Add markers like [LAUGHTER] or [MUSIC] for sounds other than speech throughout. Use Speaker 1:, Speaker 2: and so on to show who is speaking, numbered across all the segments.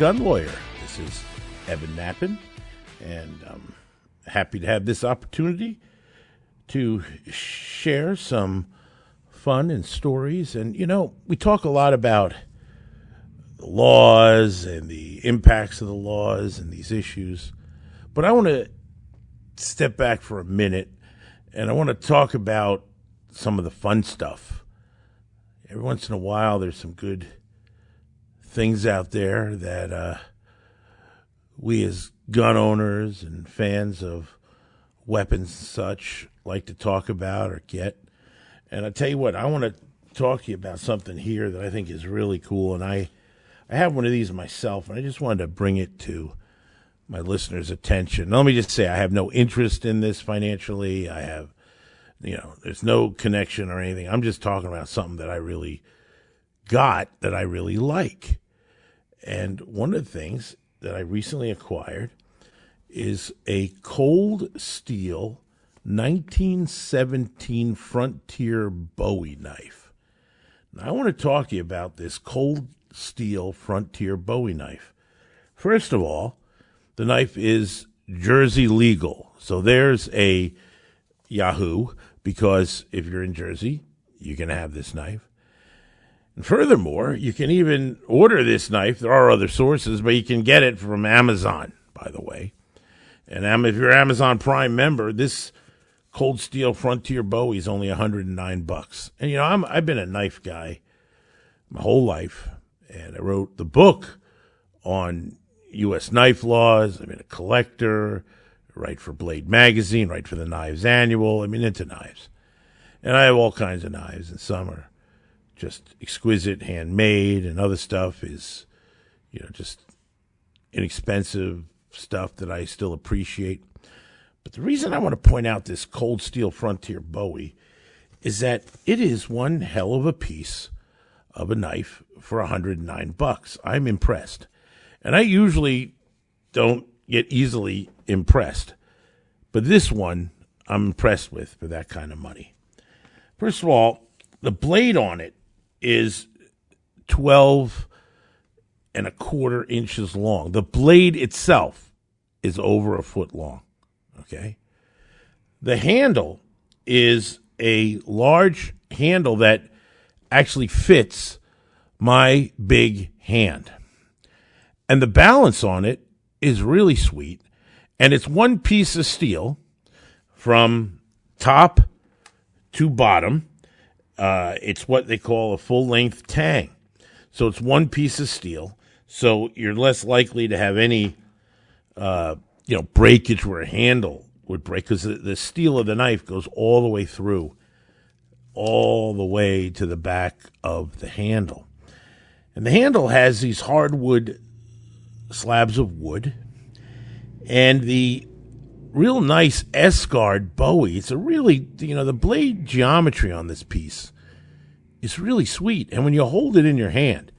Speaker 1: Gun Lawyer. This is Evan Nappen, and I'm happy to have this opportunity to share some fun and stories. And, you know, we talk a lot about the laws and the impacts of the laws and these issues, but I want to step back for a minute and I want to talk about some of the fun stuff. Every once in a while, there's some good things out there that uh, we as gun owners and fans of weapons and such like to talk about or get. And I tell you what, I want to talk to you about something here that I think is really cool. And I, I have one of these myself, and I just wanted to bring it to my listeners' attention. Now, Let me just say, I have no interest in this financially. I have, you know, there's no connection or anything. I'm just talking about something that I really got that I really like. And one of the things that I recently acquired is a cold steel 1917 Frontier Bowie knife. Now, I want to talk to you about this cold steel Frontier Bowie knife. First of all, the knife is Jersey legal. So there's a Yahoo, because if you're in Jersey, you can have this knife. Furthermore, you can even order this knife. There are other sources, but you can get it from Amazon, by the way. And if you're an Amazon Prime member, this Cold Steel Frontier Bowie is only 109 bucks. And you know, I'm I've been a knife guy my whole life, and I wrote the book on U.S. knife laws. I've been a collector, write for Blade Magazine, write for the Knives Annual. I mean, into knives, and I have all kinds of knives, and some are just exquisite handmade, and other stuff is, you know, just inexpensive stuff that I still appreciate. But the reason I want to point out this Cold Steel Frontier Bowie is that it is one hell of a piece of a knife for 109 bucks. I'm impressed. And I usually don't get easily impressed. But this one I'm impressed with for that kind of money. First of all, the blade on it is 12 and a quarter inches long. The blade itself is over a foot long. Okay. The handle is a large handle that actually fits my big hand. And the balance on it is really sweet. And it's one piece of steel from top to bottom. Uh, it's what they call a full length tang. So it's one piece of steel. So you're less likely to have any uh, you know, breakage where a handle would break because the, the steel of the knife goes all the way through, all the way to the back of the handle. And the handle has these hardwood slabs of wood and the real nice S guard Bowie. It's a really, you know, the blade geometry on this piece is really sweet. And when you hold it in your hand,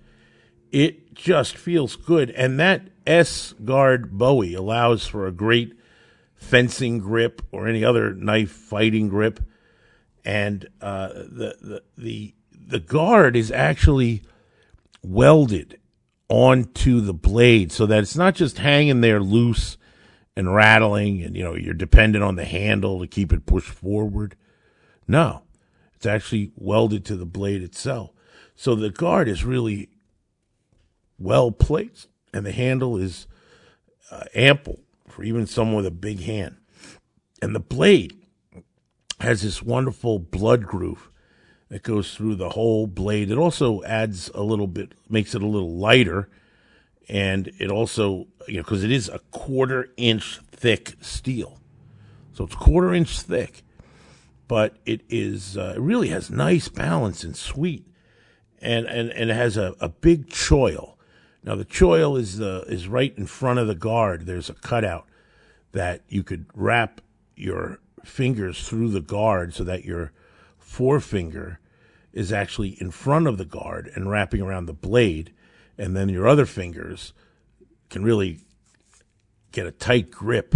Speaker 1: it just feels good. And that S guard Bowie allows for a great fencing grip or any other knife fighting grip. And uh, the, the the the guard is actually welded onto the blade so that it's not just hanging there loose and rattling and you know you're dependent on the handle to keep it pushed forward no it's actually welded to the blade itself so the guard is really well placed and the handle is uh, ample for even someone with a big hand. And the blade has this wonderful blood groove that goes through the whole blade. It also adds a little bit, makes it a little lighter. And it also, you know, because it is a quarter inch thick steel. So it's quarter inch thick, but it is, uh, it really has nice balance and sweet. And, and, and it has a, a big choil now the choil is the is right in front of the guard. There's a cutout that you could wrap your fingers through the guard so that your forefinger is actually in front of the guard and wrapping around the blade, and then your other fingers can really get a tight grip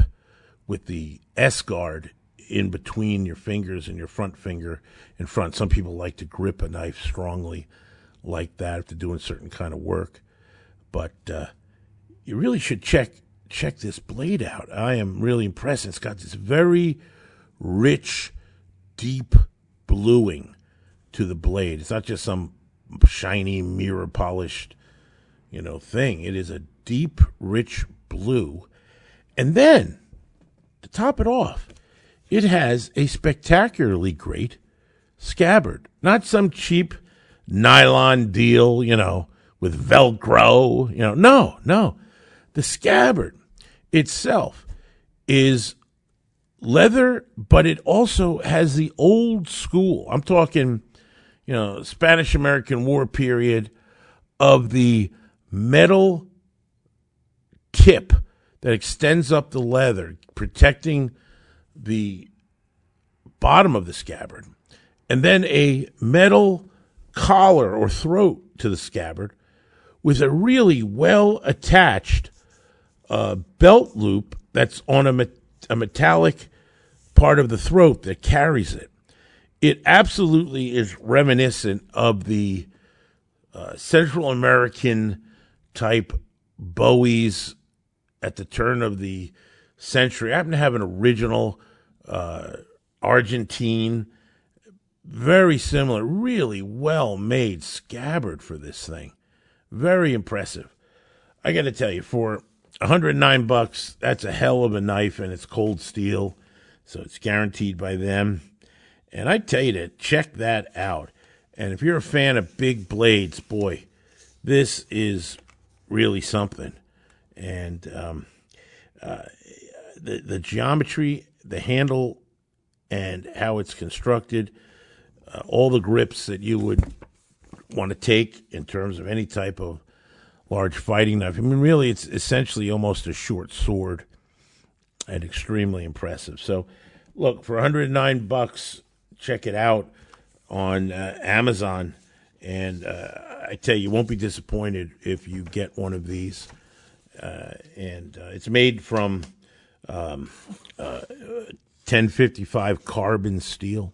Speaker 1: with the S guard in between your fingers and your front finger in front. Some people like to grip a knife strongly like that if they're doing certain kind of work. But uh, you really should check check this blade out. I am really impressed. It's got this very rich, deep bluing to the blade. It's not just some shiny mirror polished, you know, thing. It is a deep, rich blue. And then to top it off, it has a spectacularly great scabbard. Not some cheap nylon deal, you know, with Velcro, you know. No, no. The scabbard itself is leather, but it also has the old school. I'm talking, you know, Spanish American War period of the metal tip that extends up the leather, protecting the bottom of the scabbard, and then a metal collar or throat to the scabbard with a really well attached uh, belt loop that's on a, me- a metallic part of the throat that carries it. It absolutely is reminiscent of the uh, Central American type Bowies at the turn of the century. I happen to have an original uh, Argentine, very similar, really well made scabbard for this thing. Very impressive. I got to tell you, for 109 bucks, that's a hell of a knife, and it's cold steel, so it's guaranteed by them. And I tell you to check that out. And if you're a fan of big blades, boy, this is really something. And um, uh, the the geometry, the handle, and how it's constructed, uh, all the grips that you would want to take in terms of any type of large fighting knife. I mean, really, it's essentially almost a short sword, and extremely impressive. So, look for 109 bucks. Check it out on uh, Amazon, and uh, I tell you, you won't be disappointed if you get one of these. Uh, and uh, it's made from um, 1055 uh, carbon steel.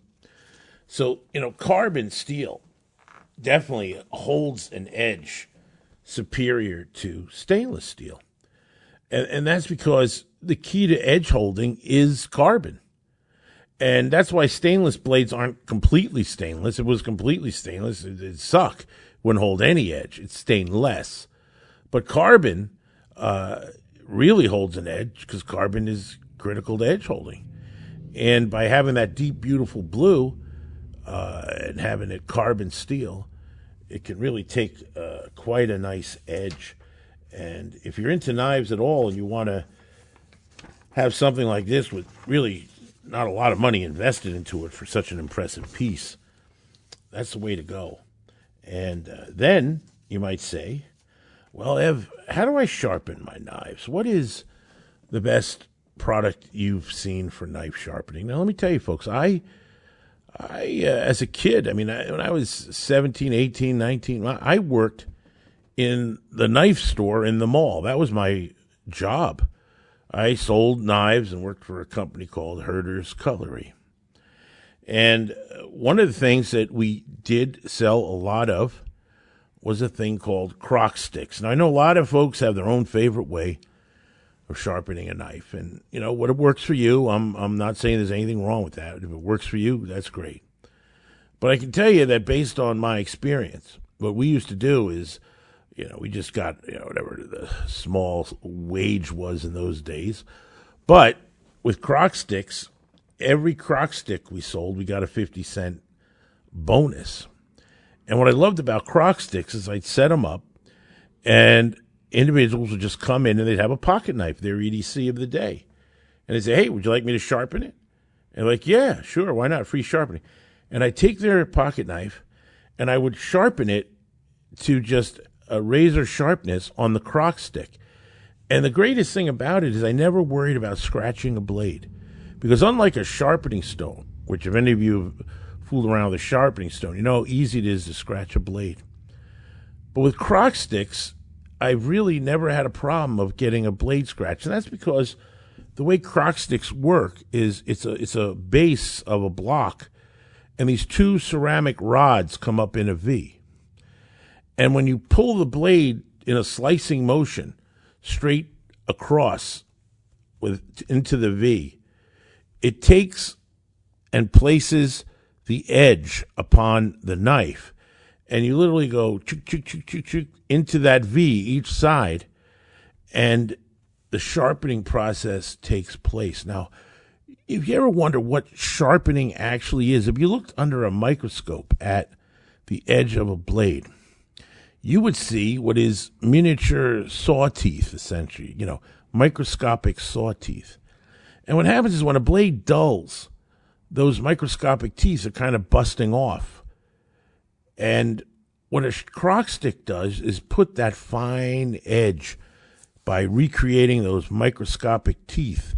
Speaker 1: So, you know, carbon steel definitely holds an edge superior to stainless steel. And, and that's because the key to edge holding is carbon. And that's why stainless blades aren't completely stainless. It was completely stainless, it, would suck. Wouldn't hold any edge. It's stainless. But carbon uh, really holds an edge because carbon is critical to edge holding. And by having that deep, beautiful blue uh, and having it carbon steel, it can really take uh, quite a nice edge. And if you're into knives at all and you want to have something like this with really not a lot of money invested into it for such an impressive piece, that's the way to go. And uh, then you might say, well, Ev, how do I sharpen my knives? What is the best product you've seen for knife sharpening? Now, let me tell you, folks, I I, uh, as a kid, I mean, I, when I was 17, 18, 19, I worked in the knife store in the mall. That was my job. I sold knives and worked for a company called Herder's Cutlery. And one of the things that we did sell a lot of was a thing called crock sticks. Now, I know a lot of folks have their own favorite way of sharpening a knife. And you know what works for you. I'm I'm not saying there's anything wrong with that. If it works for you, that's great. But I can tell you that based on my experience, what we used to do is, you know, we just got you know whatever the small wage was in those days, but with crock sticks, every crock stick we sold, we got a fifty cent bonus. And what I loved about crock sticks is I'd set them up, and individuals would just come in and they'd have a pocket knife, their EDC of the day. And they'd say, Hey, would you like me to sharpen it? And like, yeah, sure, why not? Free sharpening. And I'd take their pocket knife and I would sharpen it to just a razor sharpness on the crock stick. And the greatest thing about it is I never worried about scratching a blade. Because unlike a sharpening stone, which if any of you have fooled around with a sharpening stone, you know how easy it is to scratch a blade. But with crock sticks, I've really never had a problem of getting a blade scratch, and that's because the way crock sticks work is it's a it's a base of a block, and these two ceramic rods come up in a V. And when you pull the blade in a slicing motion straight across with into the V, it takes and places the edge upon the knife, and you literally go into that V each side, and the sharpening process takes place. Now, if you ever wonder what sharpening actually is, if you looked under a microscope at the edge of a blade, you would see what is miniature saw teeth, essentially, you know, microscopic saw teeth. And what happens is when a blade dulls, those microscopic teeth are kind of busting off. And what a crock stick does is put that fine edge by recreating those microscopic teeth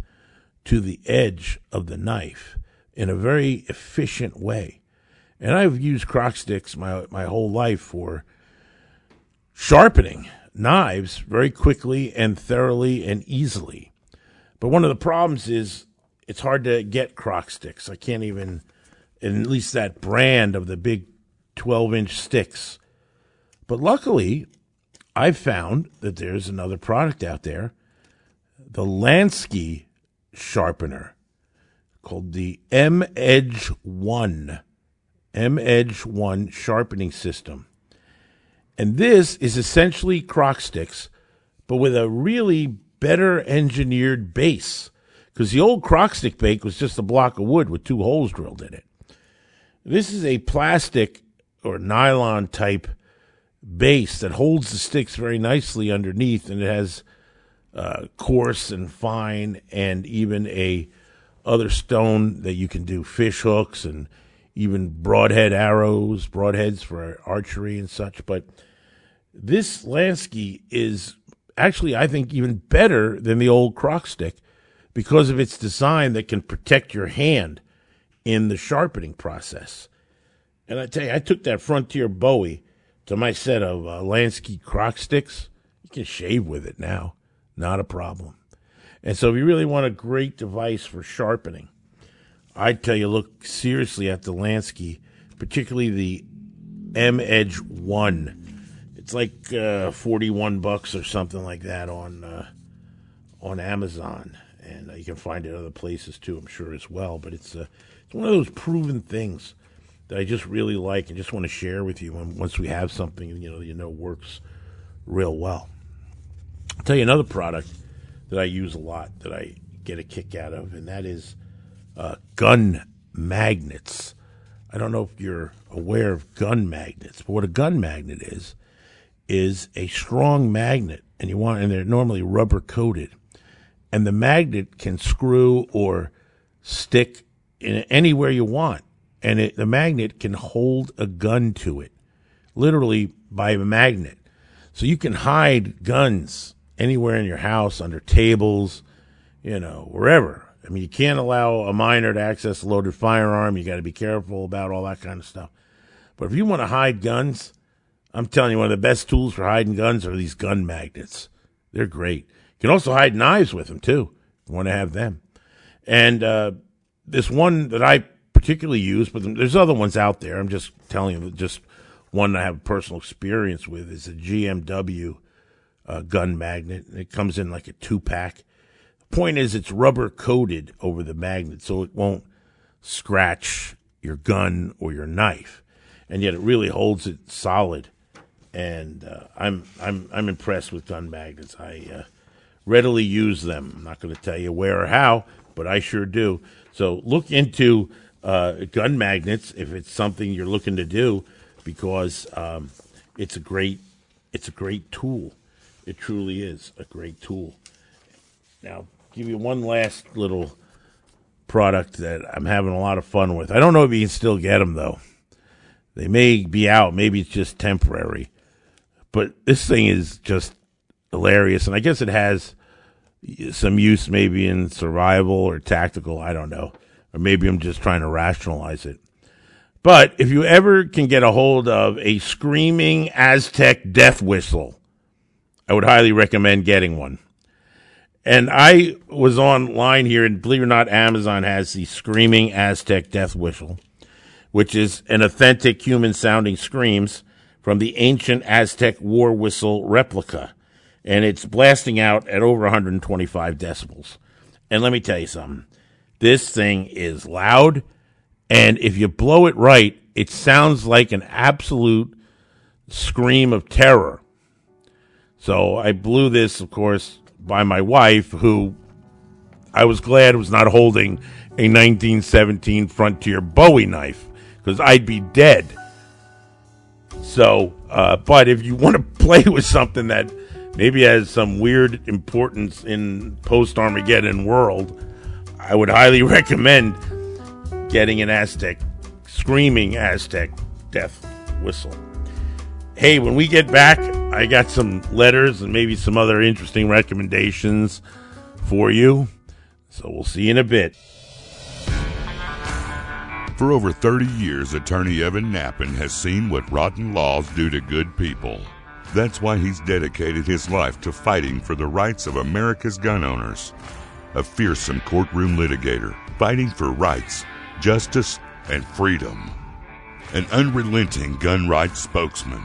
Speaker 1: to the edge of the knife in a very efficient way. And I've used crock sticks my, my whole life for sharpening knives very quickly and thoroughly and easily. But one of the problems is it's hard to get crock sticks. I can't even, at least that brand of the big 12 inch sticks. But luckily, I've found that there's another product out there, the Lansky sharpener called the M Edge 1. M Edge 1 sharpening system. And this is essentially crock sticks, but with a really better engineered base. Because the old crock stick bake was just a block of wood with two holes drilled in it. This is a plastic or nylon type base that holds the sticks very nicely underneath, and it has uh, coarse and fine, and even a other stone that you can do fish hooks and even broadhead arrows, broadheads for archery and such. But this Lansky is actually, I think, even better than the old crock stick because of its design that can protect your hand in the sharpening process. And I tell you, I took that Frontier Bowie to my set of uh, Lansky crock sticks. You can shave with it now. Not a problem. And so if you really want a great device for sharpening, I'd tell you look seriously at the Lansky, particularly the M Edge 1. It's like uh, 41 bucks or something like that on uh, on Amazon. And you can find it other places too, I'm sure as well. But it's, uh, it's one of those proven things that I just really like and just want to share with you And once we have something you know you know works real well. I'll tell you another product that I use a lot that I get a kick out of, and that is uh, gun magnets. I don't know if you're aware of gun magnets, but what a gun magnet is is a strong magnet, and you want and they're normally rubber coated, and the magnet can screw or stick in anywhere you want, and it, the magnet can hold a gun to it, literally by a magnet. So you can hide guns anywhere in your house, under tables, you know, wherever. I mean, you can't allow a minor to access a loaded firearm. You got to be careful about all that kind of stuff. But if you want to hide guns, I'm telling you, one of the best tools for hiding guns are these gun magnets. They're great. You can also hide knives with them too. You want to have them. And uh, this one that I particularly use, but there's other ones out there. I'm just telling you, just one I have personal experience with is a GMW uh, gun magnet. It comes in like a two pack. Point is, it's rubber coated over the magnet, so it won't scratch your gun or your knife, and yet it really holds it solid. And uh, I'm I'm I'm impressed with gun magnets. I uh, readily use them. I'm not going to tell you where or how, but I sure do. So look into uh, gun magnets if it's something you're looking to do, because um, it's a great it's a great tool. It truly is a great tool. Now, give you one last little product that I'm having a lot of fun with. I don't know if you can still get them though. They may be out. Maybe it's just temporary. But this thing is just hilarious, and I guess it has some use maybe in survival or tactical. I don't know, or maybe I'm just trying to rationalize it. But if you ever can get a hold of a screaming Aztec death whistle, I would highly recommend getting one. And I was online here, and believe it or not, Amazon has the Screaming Aztec Death Whistle, which is an authentic human sounding screams from the ancient Aztec war whistle replica, and it's blasting out at over 125 decibels. And let me tell you something this thing is loud, and if you blow it right, it sounds like an absolute scream of terror. So I blew this, of course, by my wife, who I was glad was not holding a 1917 Frontier Bowie knife because I'd be dead. So, uh, but if you want to [LAUGHS] play with something that maybe has some weird importance in post Armageddon world, I would highly [LAUGHS] recommend getting an Aztec, screaming Aztec death whistle. Hey, when we get back, I got some letters and maybe some other interesting recommendations for you. So we'll see you in a bit.
Speaker 2: For over 30 years, attorney Evan Nappen has seen what rotten laws do to good people. That's why he's dedicated his life to fighting for the rights of America's gun owners. A fearsome courtroom litigator, fighting for rights, justice, and freedom. An unrelenting gun rights spokesman,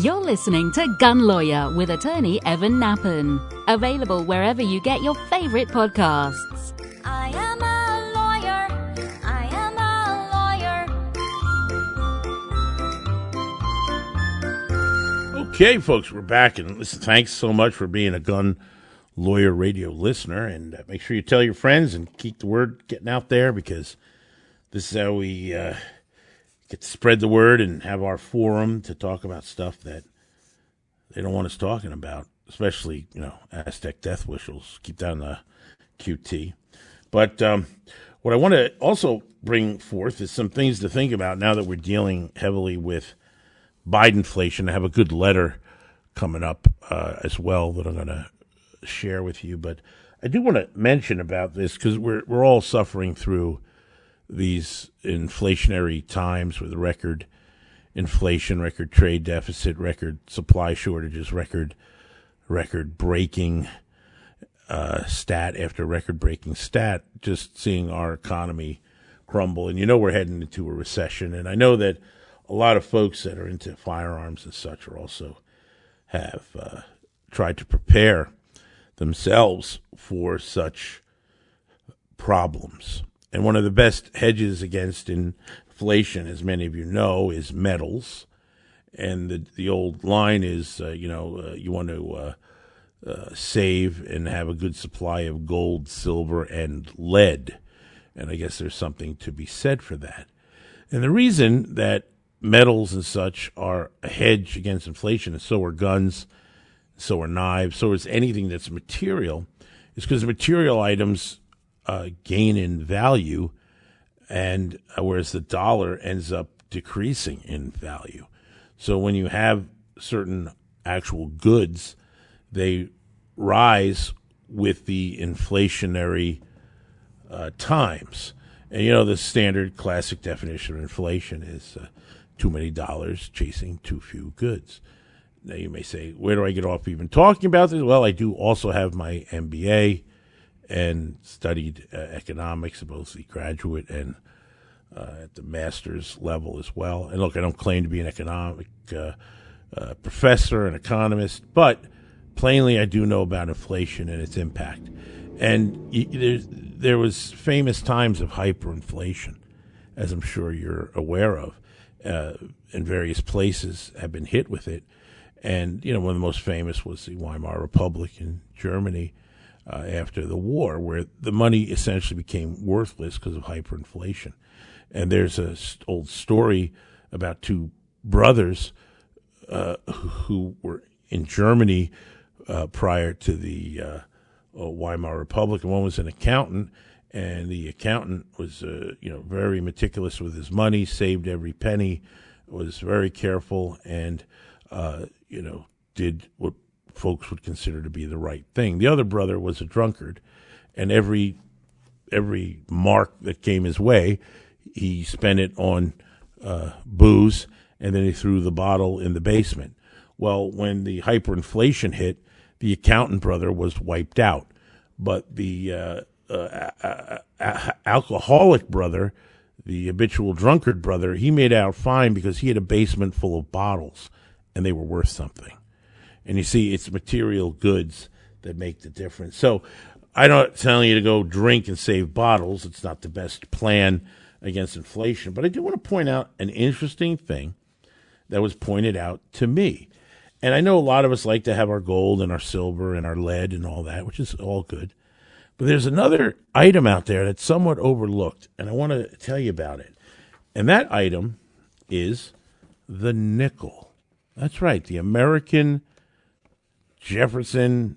Speaker 3: You're listening to Gun Lawyer with attorney Evan Nappen. Available wherever you get your favorite podcasts.
Speaker 4: I am a lawyer. I am a lawyer.
Speaker 1: Okay, folks, we're back, and listen, thanks so much for being a gun lawyer radio listener, and uh, make sure you tell your friends and keep the word getting out there because this is how we uh, get to spread the word and have our forum to talk about stuff that they don't want us talking about, especially you know Aztec death whistles. Keep that in the QT. But um, what I want to also bring forth is some things to think about now that we're dealing heavily with Bidenflation. I have a good letter coming up uh, as well that I'm going to share with you. But I do want to mention about this because we're we're all suffering through these inflationary times with record inflation, record trade deficit, record supply shortages, record record breaking uh, stat after record breaking stat, just seeing our economy crumble. And you know we're heading into a recession. And I know that a lot of folks that are into firearms and such are also have uh, tried to prepare themselves for such problems. And one of the best hedges against inflation, as many of you know, is metals. And the the old line is, uh, you know, uh, you want to uh, uh, save and have a good supply of gold, silver, and lead. And I guess there's something to be said for that. And the reason that metals and such are a hedge against inflation, and so are guns, so are knives, so is anything that's material, is because material items uh, gain in value, and uh, whereas the dollar ends up decreasing in value. So when you have certain actual goods, they rise with the inflationary uh, times. And you know, the standard classic definition of inflation is uh, too many dollars chasing too few goods. Now, you may say, where do I get off even talking about this? Well, I do also have my MBA and studied uh, economics, both the graduate and uh, at the master's level as well. And look, I don't claim to be an economic uh, uh professor, an economist, but plainly I do know about inflation and its impact. And there, was famous times of hyperinflation, as I'm sure you're aware of, uh, and various places have been hit with it. And, you know, one of the most famous was the Weimar Republic in Germany uh, after the war, where the money essentially became worthless because of hyperinflation. And there's a st- old story about two brothers uh, who were in Germany uh, prior to the uh, uh, Weimar Republic. And one was an accountant, and the accountant was, uh, you know, very meticulous with his money, saved every penny, was very careful, and you know, did what folks would consider to be the right thing. The other brother was a drunkard, and every every mark that came his way, he spent it on uh, booze, and then he threw the bottle in the basement. Well, when the hyperinflation hit, the accountant brother was wiped out, but the uh, uh, alcoholic brother, the habitual drunkard brother, he made out fine because he had a basement full of bottles, and they were worth something. And you see, it's material goods that make the difference. So I'm not telling you to go drink and save bottles. It's not the best plan against inflation. But I do want to point out an interesting thing that was pointed out to me. And I know a lot of us like to have our gold and our silver and our lead and all that, which is all good. But there's another item out there that's somewhat overlooked, and I want to tell you about it. And that item is the nickel. That's right, the American Jefferson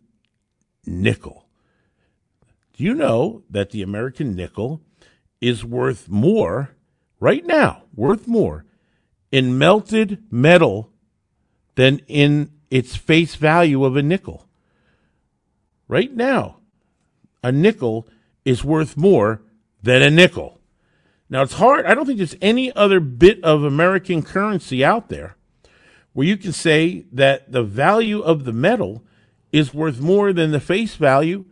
Speaker 1: nickel. Do you know that the American nickel is worth more right now, worth more in melted metal than in its face value of a nickel? Right now, a nickel is worth more than a nickel. Now, it's hard. I don't think there's any other bit of American currency out there where you can say that the value of the metal is worth more than the face value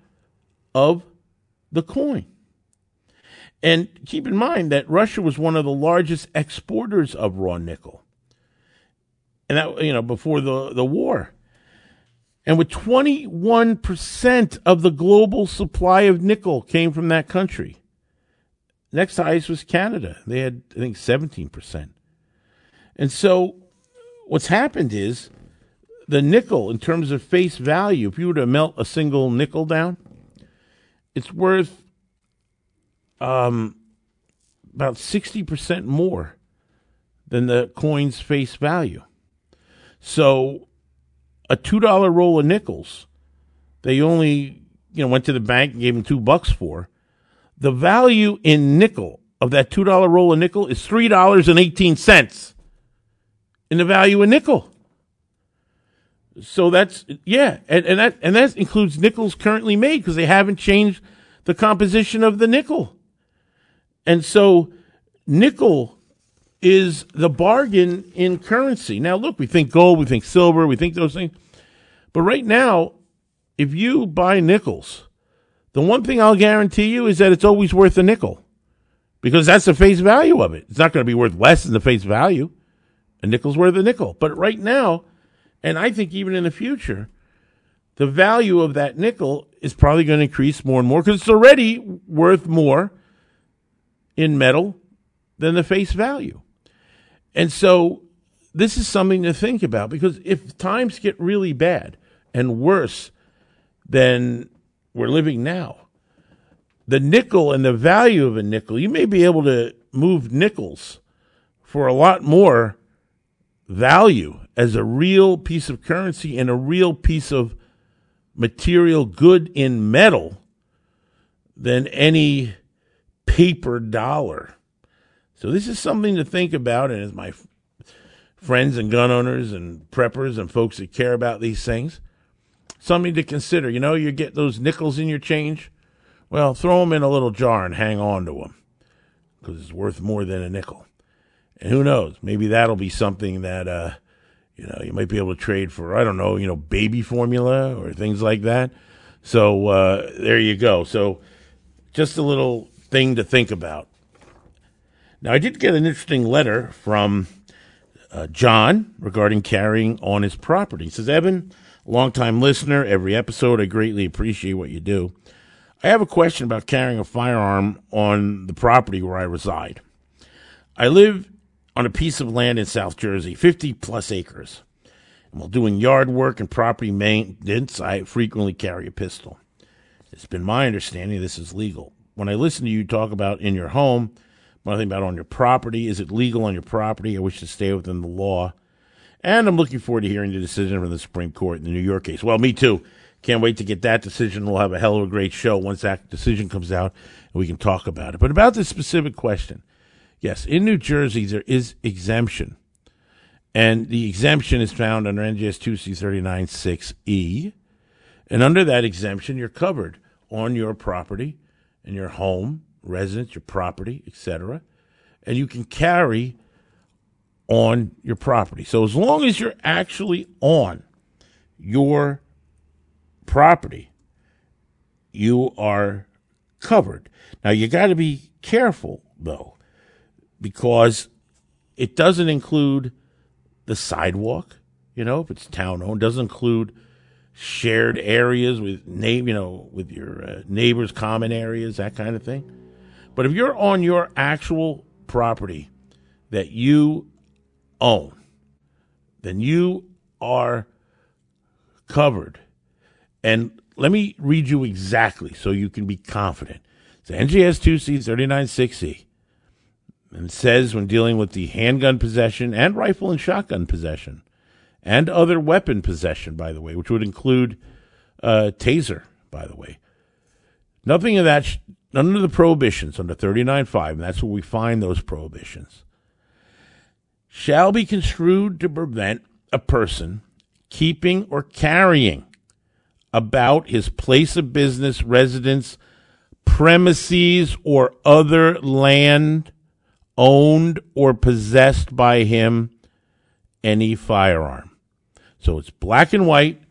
Speaker 1: of the coin. And keep in mind that Russia was one of the largest exporters of raw nickel. And that, you know, before the, the war. And with 21% of the global supply of nickel came from that country. Next highest was Canada. They had, I think, 17%. And so what's happened is the nickel, in terms of face value, if you were to melt a single nickel down, it's worth um, about 60% more than the coin's face value. So a $2 roll of nickels, they only, you know, went to the bank and gave them two bucks for. The value in nickel of that $2 roll of nickel is $3.18 in the value of nickel. So that's yeah, and, and that and that includes nickels currently made because they haven't changed the composition of the nickel. And so nickel is the bargain in currency. Now look, we think gold, we think silver, we think those things. But right now, if you buy nickels, the one thing I'll guarantee you is that it's always worth a nickel. Because that's the face value of it. It's not going to be worth less than the face value. A nickel's worth a nickel. But right now, and I think even in the future, the value of that nickel is probably going to increase more and more because it's already worth more in metal than the face value. And so this is something to think about because if times get really bad and worse than we're living now, the nickel and the value of a nickel, you may be able to move nickels for a lot more value as a real piece of currency and a real piece of material good in metal than any paper dollar. So this is something to think about, and as my f- friends and gun owners and preppers and folks that care about these things, something to consider. You know, you get those nickels in your change. Well, throw them in a little jar and hang on to them because it's worth more than a nickel. And who knows? Maybe that'll be something that uh, you know you might be able to trade for. I don't know, you know, baby formula or things like that. So uh, there you go. So just a little thing to think about. Now, I did get an interesting letter from uh, John regarding carrying on his property. He says, Evan, longtime listener, every episode, I greatly appreciate what you do. I have a question about carrying a firearm on the property where I reside. I live on a piece of land in South Jersey, 50 plus acres. While doing yard work and property maintenance, I frequently carry a pistol. It's been my understanding this is legal. When I listen to you talk about in your home, when I think about on your property, is it legal on your property? I wish to stay within the law. And I'm looking forward to hearing the decision from the Supreme Court in the New York case. Well, me too. Can't wait to get that decision. We'll have a hell of a great show once that decision comes out and we can talk about it. But about this specific question, yes, in New Jersey, there is exemption. And the exemption is found under NJS 2C396E. And under that exemption, you're covered on your property and your home, residence, your property, etc. And you can carry on your property. So as long as you're actually on your property, you are covered. Now you got to be careful though, because it doesn't include the sidewalk. You know, if it's town owned, doesn't include shared areas with name, you know, with your uh, neighbors, common areas, that kind of thing. But if you're on your actual property that you own, then you are covered. And let me read you exactly so you can be confident. It's NJS 2C 396E. And says when dealing with the handgun possession and rifle and shotgun possession and other weapon possession, by the way, which would include uh, taser, by the way. Nothing of that, sh- none of the prohibitions under 39.5, and that's where we find those prohibitions, shall be construed to prevent a person keeping or carrying about his place of business, residence, premises, or other land owned or possessed by him any firearm. So it's black and white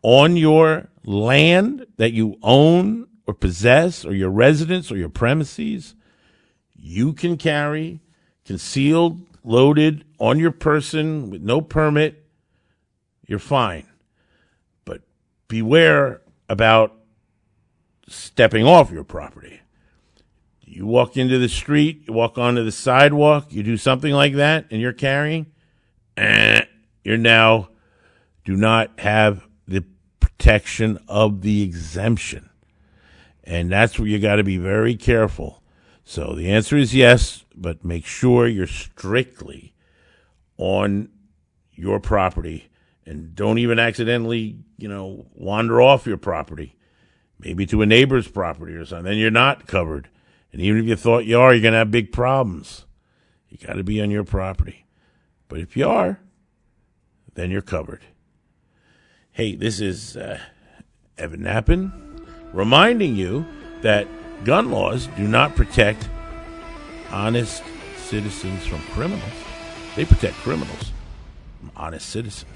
Speaker 1: on your land that you own or possess, or your residence or your premises. You can carry concealed, loaded on your person with no permit. You're fine. But beware about stepping off your property. You walk into the street, you walk onto the sidewalk, you do something like that, and you're carrying, eh, you're now do not have the protection of the exemption. And that's where you got to be very careful. So the answer is yes, but make sure you're strictly on your property and don't even accidentally, you know, wander off your property, maybe to a neighbor's property or something. Then you're not covered. And even if you thought you are, you're going to have big problems. You got to be on your property. But if you are, then you're covered. Hey, this is uh, Evan Nappen reminding you that gun laws do not protect honest citizens from criminals. They protect criminals from honest citizens.